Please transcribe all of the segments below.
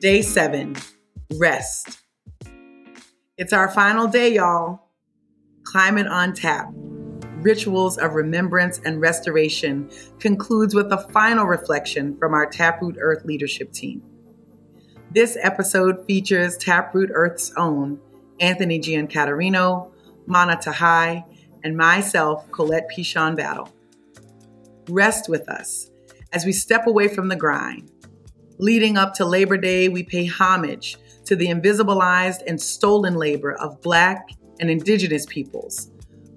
Day seven, rest. It's our final day, y'all. Climate on Tap, Rituals of Remembrance and Restoration concludes with a final reflection from our Taproot Earth leadership team. This episode features Taproot Earth's own Anthony Giancatarino, Mana Tahaie, and myself, Colette Pichon Battle. Rest with us as we step away from the grind. Leading up to Labor Day, we pay homage to the invisibilized and stolen labor of Black and Indigenous peoples,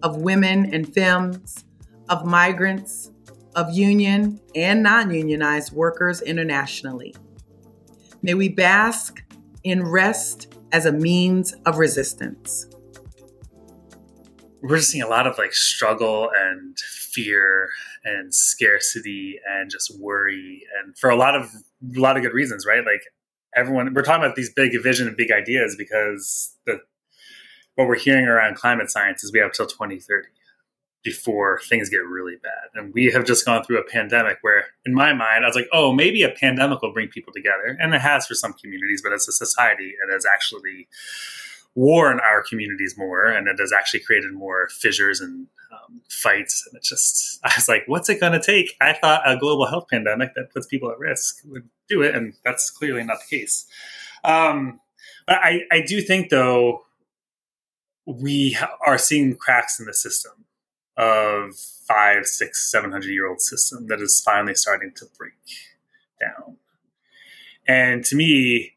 of women and femmes, of migrants, of union and non unionized workers internationally. May we bask in rest as a means of resistance. We're seeing a lot of like struggle and fear and scarcity and just worry and for a lot of a lot of good reasons, right? Like everyone we're talking about these big vision and big ideas because the what we're hearing around climate science is we have till 2030 before things get really bad. And we have just gone through a pandemic where, in my mind, I was like, oh, maybe a pandemic will bring people together. And it has for some communities, but as a society, it has actually worn our communities more and it has actually created more fissures and fights. And it's just, I was like, what's it going to take? I thought a global health pandemic that puts people at risk would do it. And that's clearly not the case. Um, but I, I do think, though, we are seeing cracks in the system of five, six, seven hundred year old system that is finally starting to break down. And to me,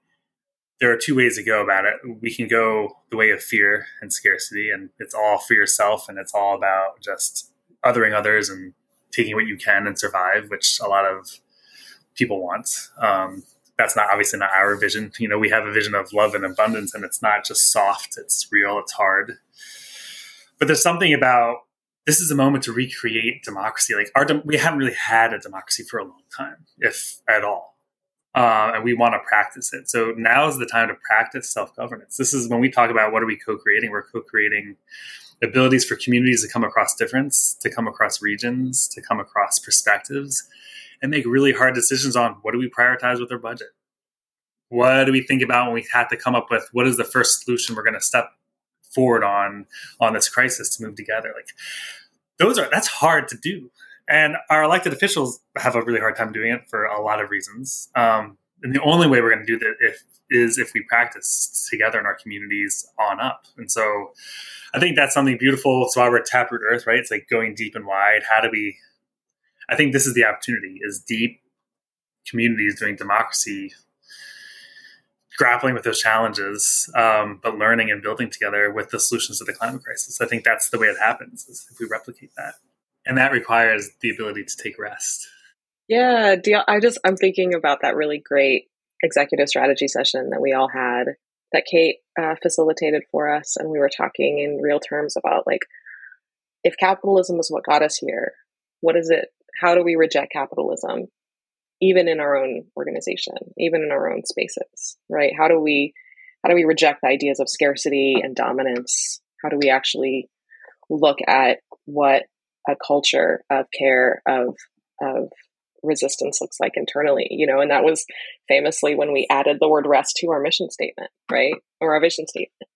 there are two ways to go about it. We can go the way of fear and scarcity, and it's all for yourself, and it's all about just othering others and taking what you can and survive, which a lot of people want. Um, that's not obviously not our vision. You know, we have a vision of love and abundance, and it's not just soft; it's real, it's hard. But there's something about this is a moment to recreate democracy. Like our, we haven't really had a democracy for a long time, if at all, uh, and we want to practice it. So now is the time to practice self governance. This is when we talk about what are we co-creating. We're co-creating abilities for communities to come across difference, to come across regions, to come across perspectives, and make really hard decisions on what do we prioritize with our budget. What do we think about when we have to come up with what is the first solution we're going to step forward on on this crisis to move together. Like those are that's hard to do, and our elected officials have a really hard time doing it for a lot of reasons. Um, and the only way we're going to do that if is if we practice together in our communities on up. And so I think that's something beautiful. So why we're Taproot Earth, right? It's like going deep and wide. How do we I think this is the opportunity is deep communities doing democracy grappling with those challenges, um, but learning and building together with the solutions to the climate crisis. I think that's the way it happens if we replicate that, and that requires the ability to take rest. Yeah, I just I'm thinking about that really great executive strategy session that we all had that Kate uh, facilitated for us, and we were talking in real terms about like if capitalism is what got us here, what is it? How do we reject capitalism? even in our own organization, even in our own spaces, right? How do we how do we reject the ideas of scarcity and dominance? How do we actually look at what a culture of care of of resistance looks like internally, you know, and that was famously when we added the word rest to our mission statement, right? Or our vision statement.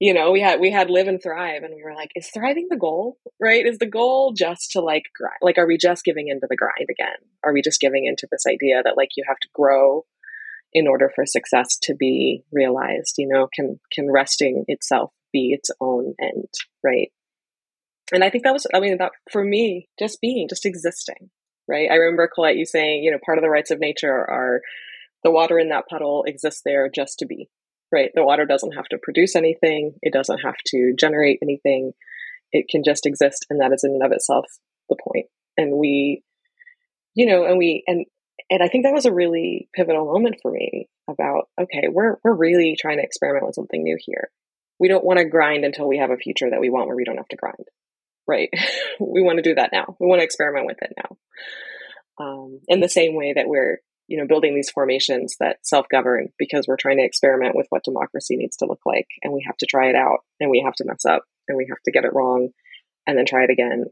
You know we had we had live and thrive and we were like is thriving the goal? Right? Is the goal just to like grind like are we just giving into the grind again? Are we just giving into this idea that like you have to grow in order for success to be realized? You know can can resting itself be its own end right and i think that was i mean that for me just being just existing right i remember colette you saying you know part of the rights of nature are the water in that puddle exists there just to be right? The water doesn't have to produce anything, it doesn't have to generate anything. It can just exist, and that is in and of itself the point. And we, you know, and we, and, and I think that was a really pivotal moment for me about, okay, we're, we're really trying to experiment with something new here. We don't want to grind until we have a future that we want where we don't have to grind, right? we want to do that now. We want to experiment with it now. Um, in the same way that we're you know building these formations that self-govern because we're trying to experiment with what democracy needs to look like and we have to try it out and we have to mess up and we have to get it wrong and then try it again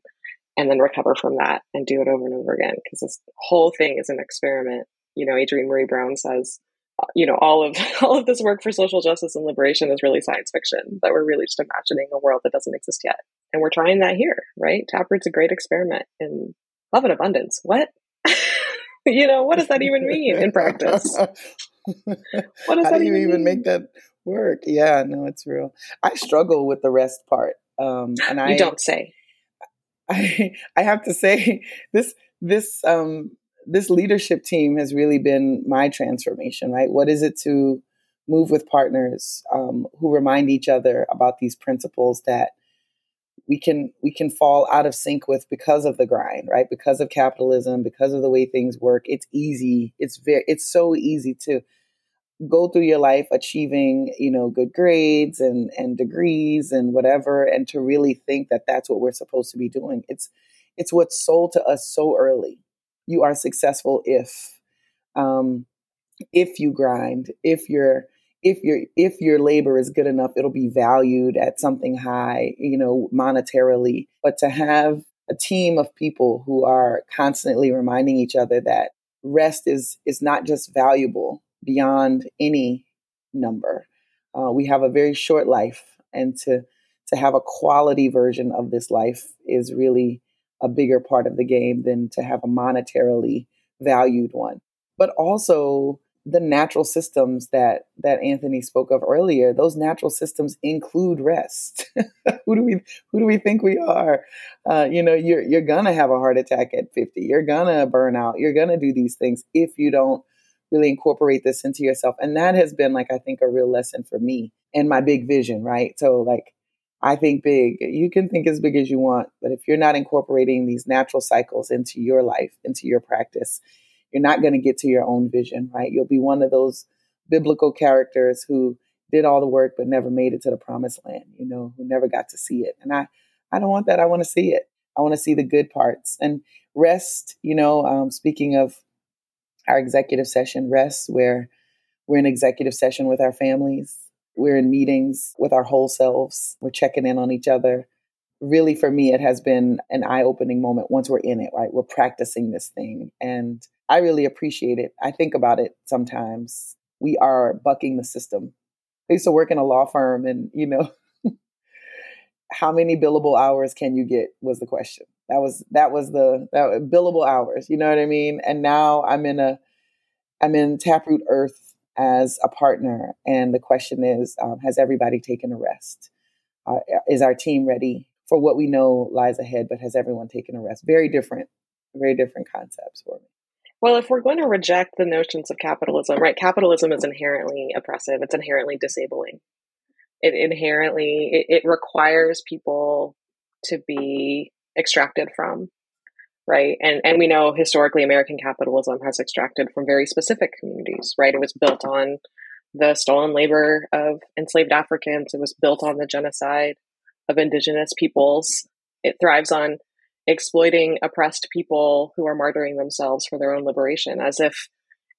and then recover from that and do it over and over again because this whole thing is an experiment you know adrienne maree brown says you know, all of all of this work for social justice and liberation is really science fiction. That we're really just imagining a world that doesn't exist yet, and we're trying that here, right? Taproot's a great experiment in love and abundance. What? you know, what does that even mean in practice? What does How that do you even, even make that work? Yeah, no, it's real. I struggle with the rest part. Um, and I you don't say. I I have to say this this um this leadership team has really been my transformation, right? What is it to move with partners um, who remind each other about these principles that we can we can fall out of sync with because of the grind, right? Because of capitalism, because of the way things work. It's easy. It's very it's so easy to go through your life achieving, you know, good grades and and degrees and whatever and to really think that that's what we're supposed to be doing. It's it's what's sold to us so early you are successful if um, if you grind, if your if your if your labor is good enough, it'll be valued at something high, you know, monetarily. But to have a team of people who are constantly reminding each other that rest is is not just valuable beyond any number. Uh, we have a very short life, and to to have a quality version of this life is really a bigger part of the game than to have a monetarily valued one. But also the natural systems that that Anthony spoke of earlier, those natural systems include rest. who do we who do we think we are? Uh, you know, you're you're gonna have a heart attack at 50. You're gonna burn out. You're gonna do these things if you don't really incorporate this into yourself. And that has been like I think a real lesson for me and my big vision, right? So like I think big. You can think as big as you want, but if you're not incorporating these natural cycles into your life, into your practice, you're not going to get to your own vision, right? You'll be one of those biblical characters who did all the work but never made it to the promised land, you know, who never got to see it. And I, I don't want that. I want to see it. I want to see the good parts and rest. You know, um, speaking of our executive session, rest, where we're in executive session with our families we're in meetings with our whole selves. We're checking in on each other. Really, for me, it has been an eye opening moment once we're in it, right? We're practicing this thing. And I really appreciate it. I think about it sometimes. We are bucking the system. I used to work in a law firm, and, you know, how many billable hours can you get was the question. That was that was the that, billable hours. You know what I mean? And now I'm in a I'm in Taproot Earth as a partner. And the question is um, Has everybody taken a rest? Uh, is our team ready for what we know lies ahead? But has everyone taken a rest? Very different, very different concepts for me. Well, if we're going to reject the notions of capitalism, right? Capitalism is inherently oppressive. It's inherently disabling. It inherently it, it requires people to be extracted from right? And and we know historically American capitalism has extracted from very specific communities, right? It was built on the stolen labor of enslaved Africans. It was built on the genocide of indigenous peoples. It thrives on exploiting oppressed people who are martyring themselves for their own liberation as if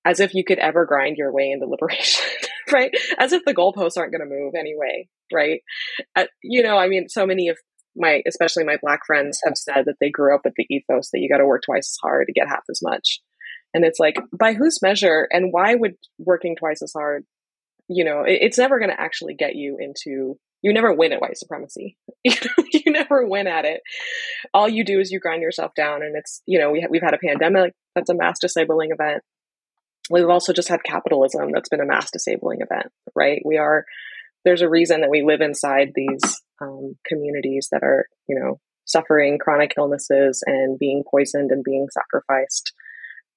as if you could ever grind your way into liberation right as if the goalposts aren't going to move anyway right uh, you know i mean so many of my especially my black friends have said that they grew up with the ethos that you got to work twice as hard to get half as much and it's like by whose measure and why would working twice as hard you know it, it's never going to actually get you into you never win at white supremacy. You never win at it. All you do is you grind yourself down and it's you know we ha- we've had a pandemic. That's a mass disabling event. We've also just had capitalism that's been a mass disabling event right? We are there's a reason that we live inside these um, communities that are, you know, suffering chronic illnesses and being poisoned and being sacrificed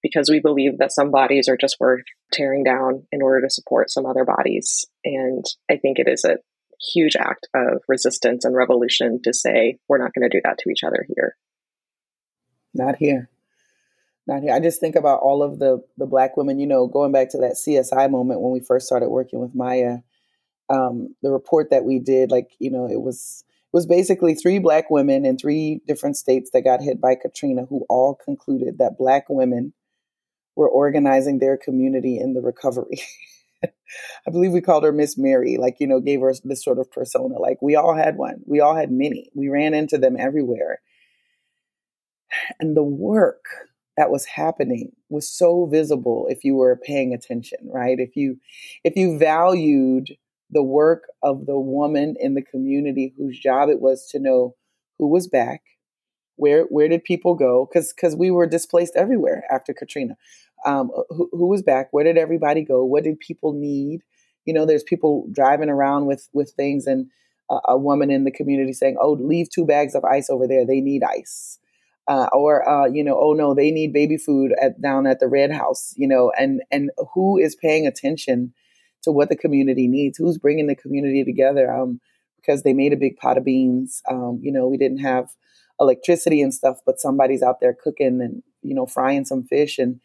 because we believe that some bodies are just worth tearing down in order to support some other bodies. And I think it is a huge act of resistance and revolution to say, we're not going to do that to each other here. Not here. Not here. I just think about all of the the black women, you know, going back to that CSI moment when we first started working with Maya um, the report that we did, like you know, it was was basically three black women in three different states that got hit by Katrina, who all concluded that black women were organizing their community in the recovery. I believe we called her Miss Mary, like, you know, gave her this sort of persona. Like, we all had one. We all had many. We ran into them everywhere. And the work that was happening was so visible if you were paying attention, right? If you if you valued the work of the woman in the community whose job it was to know who was back, where where did people go? Because because we were displaced everywhere after Katrina. Um, who, who was back? Where did everybody go? What did people need? You know, there's people driving around with with things, and a, a woman in the community saying, "Oh, leave two bags of ice over there. They need ice." Uh, or uh, you know, oh no, they need baby food at down at the red house, you know, and and who is paying attention to what the community needs? Who's bringing the community together? Um, because they made a big pot of beans. Um, you know, we didn't have electricity and stuff, but somebody's out there cooking and you know frying some fish and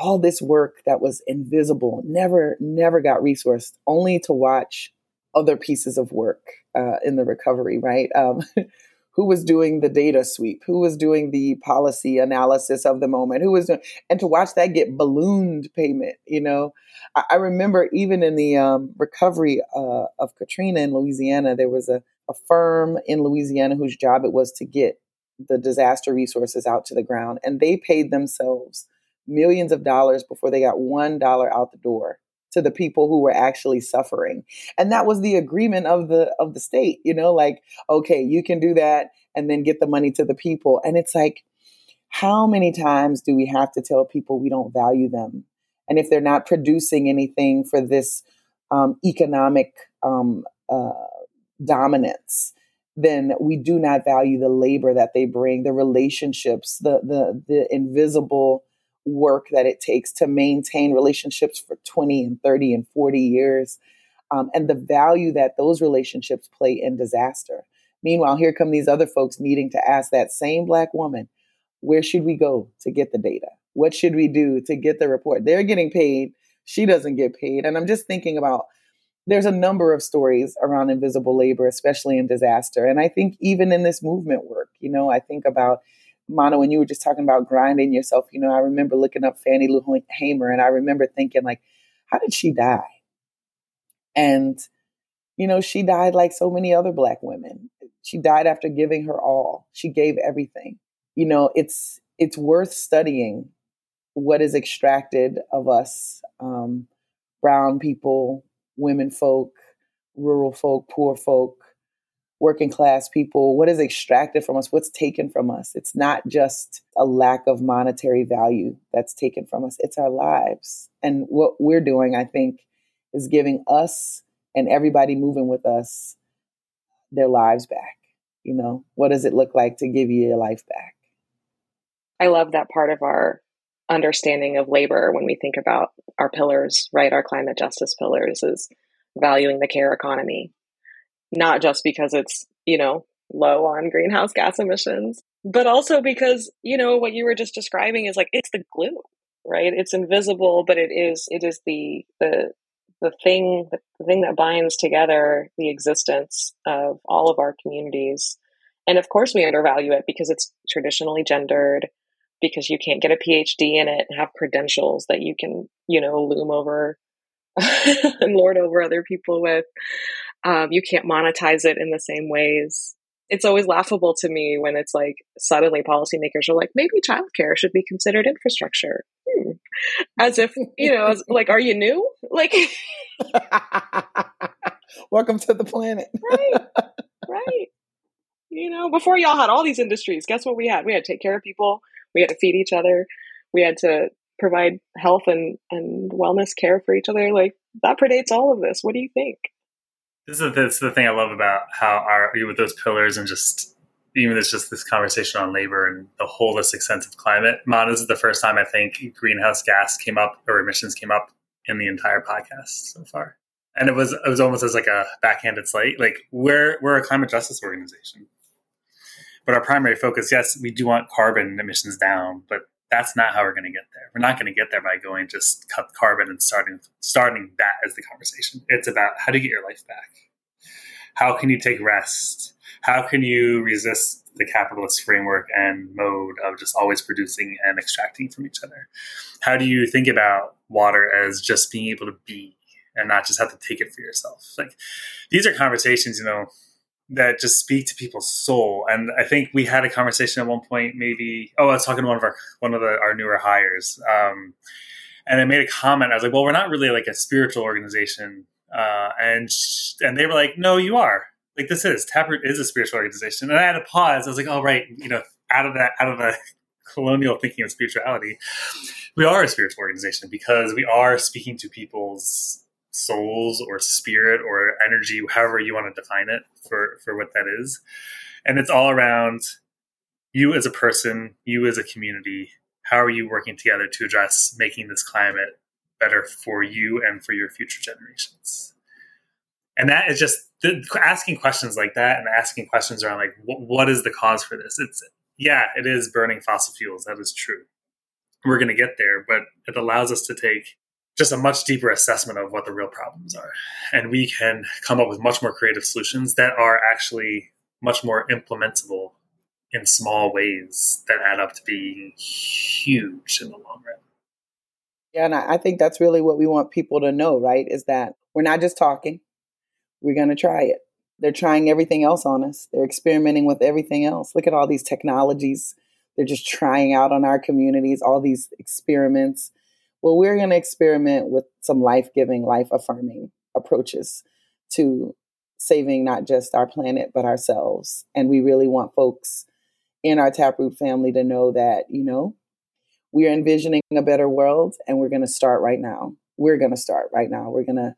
all this work that was invisible never never got resourced only to watch other pieces of work uh, in the recovery right? Um, who was doing the data sweep? Who was doing the policy analysis of the moment? Who was doing and to watch that get ballooned payment you know? I, I remember even in the um, recovery uh, of katrina in louisiana there was a, a firm in louisiana whose job it was to get the disaster resources out to the ground and they paid themselves millions of dollars before they got one dollar out the door to the people who were actually suffering. And that was the agreement of the of the state you know like okay you can do that and then get the money to the people. And it's like how many times do we have to tell people we don't value them? And if they're not producing anything for this um, economic um, uh, dominance then we do not value the labor that they bring the relationships the the the invisible work that it takes to maintain relationships for 20 and 30 and 40 years, um, and the value that those relationships play in disaster. Meanwhile, here come these other folks needing to ask that same Black woman, where should we go to get the data? What should we do to get the report? They're getting paid. She doesn't get paid. And I'm just thinking about there's a number of stories around invisible labor, especially in disaster. And I think even in this movement work, you know, I think about Mana, when you were just talking about grinding yourself, you know, I remember looking up Fannie Lou Hamer and I remember thinking, like, how did she die? And, you know, she died like so many other Black women. She died after giving her all. She gave everything. You know, it's it's worth studying what is extracted of us, um, brown people, women folk, rural folk, poor folk, working class people, what is extracted from us, what's taken from us. It's not just a lack of monetary value that's taken from us, it's our lives. And what we're doing, I think, is giving us and everybody moving with us their lives back. You know, what does it look like to give you your life back? I love that part of our understanding of labor when we think about our pillars, right? Our climate justice pillars is valuing the care economy, not just because it's, you know, low on greenhouse gas emissions, but also because, you know, what you were just describing is like it's the glue, right? It's invisible, but it is it is the the the thing the thing that binds together the existence of all of our communities. And of course we undervalue it because it's traditionally gendered, because you can't get a PhD in it and have credentials that you can, you know, loom over and lord over other people with. Um, you can't monetize it in the same ways. It's always laughable to me when it's like suddenly policymakers are like, maybe childcare should be considered infrastructure. Hmm. As if, you know, as, like, are you new? Like, welcome to the planet. right, right. You know, before y'all had all these industries, guess what we had? We had to take care of people, we had to feed each other, we had to provide health and, and wellness care for each other. Like, that predates all of this. What do you think? This is, the, this is the thing I love about how our with those pillars and just even it's just this conversation on labor and the holistic sense of climate. This is the first time I think greenhouse gas came up or emissions came up in the entire podcast so far. And it was it was almost as like a backhanded slight. Like we're we're a climate justice organization. But our primary focus, yes, we do want carbon emissions down, but that's not how we're going to get there. We're not going to get there by going just cut carbon and starting starting that as the conversation. It's about how to get your life back. How can you take rest? How can you resist the capitalist framework and mode of just always producing and extracting from each other? How do you think about water as just being able to be and not just have to take it for yourself? Like these are conversations, you know, that just speak to people's soul. And I think we had a conversation at one point, maybe, oh, I was talking to one of our, one of the, our newer hires. Um, and I made a comment. I was like, well, we're not really like a spiritual organization. Uh, and, and they were like, no, you are like this is Taproot is a spiritual organization. And I had a pause. I was like, oh, right. You know, out of that, out of the colonial thinking of spirituality, we are a spiritual organization because we are speaking to people's souls or spirit or energy, however you want to define it for, for what that is. And it's all around you as a person, you as a community. How are you working together to address making this climate better for you and for your future generations? And that is just the, asking questions like that and asking questions around like, what, what is the cause for this? It's, yeah, it is burning fossil fuels. That is true. We're going to get there, but it allows us to take just a much deeper assessment of what the real problems are. And we can come up with much more creative solutions that are actually much more implementable in small ways that add up to being huge in the long run. Yeah, and I think that's really what we want people to know, right? Is that we're not just talking, we're going to try it. They're trying everything else on us, they're experimenting with everything else. Look at all these technologies they're just trying out on our communities, all these experiments well, we're going to experiment with some life giving, life affirming approaches to saving not just our planet, but ourselves. And we really want folks in our Taproot family to know that, you know, we are envisioning a better world and we're going to start right now. We're going to start right now. We're going to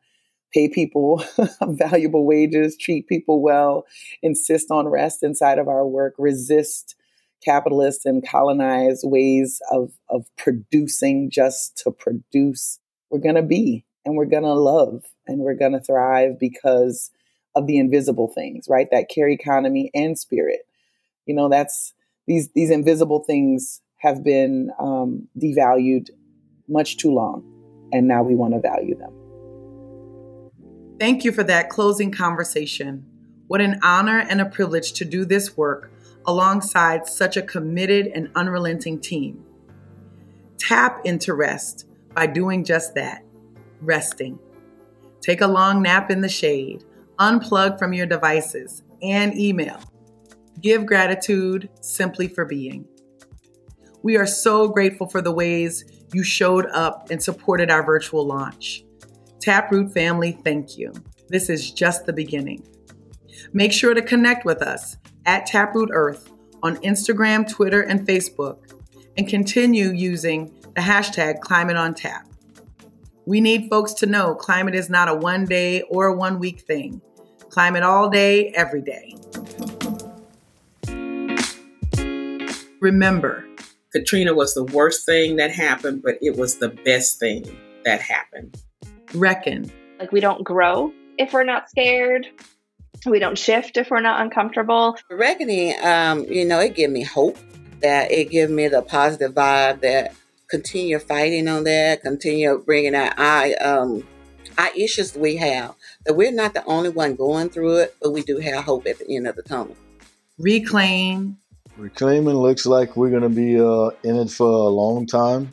pay people valuable wages, treat people well, insist on rest inside of our work, resist capitalist and colonized ways of, of producing just to produce. We're going to be and we're going to love and we're going to thrive because of the invisible things, right? That care economy and spirit. You know, that's these, these invisible things have been um, devalued much too long. And now we want to value them. Thank you for that closing conversation. What an honor and a privilege to do this work alongside such a committed and unrelenting team. Tap into rest by doing just that resting. Take a long nap in the shade, unplug from your devices and email. Give gratitude simply for being. We are so grateful for the ways you showed up and supported our virtual launch. Taproot family, thank you. This is just the beginning. Make sure to connect with us at Taproot Earth on Instagram, Twitter, and Facebook, and continue using the hashtag Climate on Tap. We need folks to know climate is not a one day or a one week thing. Climate all day, every day. Remember, Katrina was the worst thing that happened, but it was the best thing that happened. Reckon. Like, we don't grow if we're not scared we don't shift if we're not uncomfortable. Reckoning, um, you know, it gave me hope that it gave me the positive vibe that continue fighting on that, continue bringing out our, um, our issues we have. That we're not the only one going through it, but we do have hope at the end of the tunnel. Reclaim. Reclaiming looks like we're going to be uh, in it for a long time.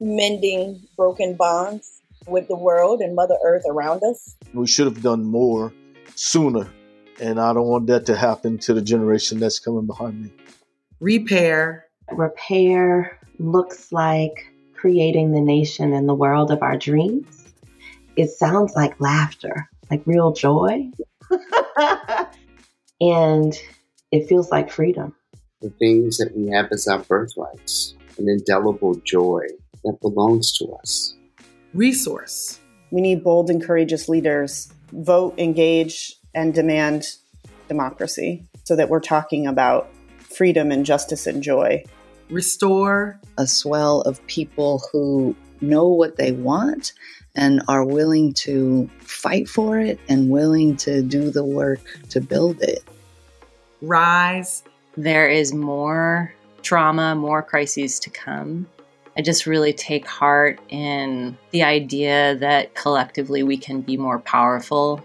Mending broken bonds with the world and Mother Earth around us. We should have done more sooner and I don't want that to happen to the generation that's coming behind me. Repair. Repair looks like creating the nation and the world of our dreams. It sounds like laughter, like real joy. and it feels like freedom. The things that we have as our birthrights, an indelible joy that belongs to us. Resource. We need bold and courageous leaders. Vote, engage, and demand democracy so that we're talking about freedom and justice and joy. Restore a swell of people who know what they want and are willing to fight for it and willing to do the work to build it. Rise. There is more trauma, more crises to come. I just really take heart in the idea that collectively we can be more powerful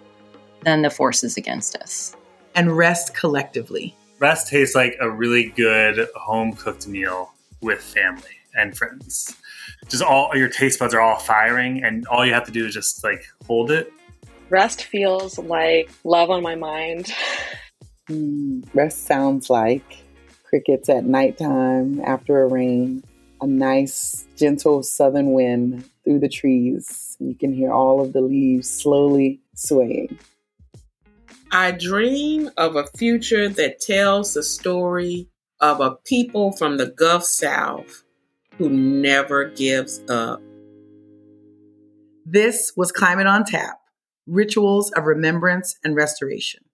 than the forces against us. And rest collectively. Rest tastes like a really good home cooked meal with family and friends. Just all your taste buds are all firing, and all you have to do is just like hold it. Rest feels like love on my mind Mm, rest sounds like crickets at nighttime after a rain, a nice, gentle southern wind through the trees. You can hear all of the leaves slowly swaying. I dream of a future that tells the story of a people from the Gulf South who never gives up. This was Climate on Tap Rituals of Remembrance and Restoration.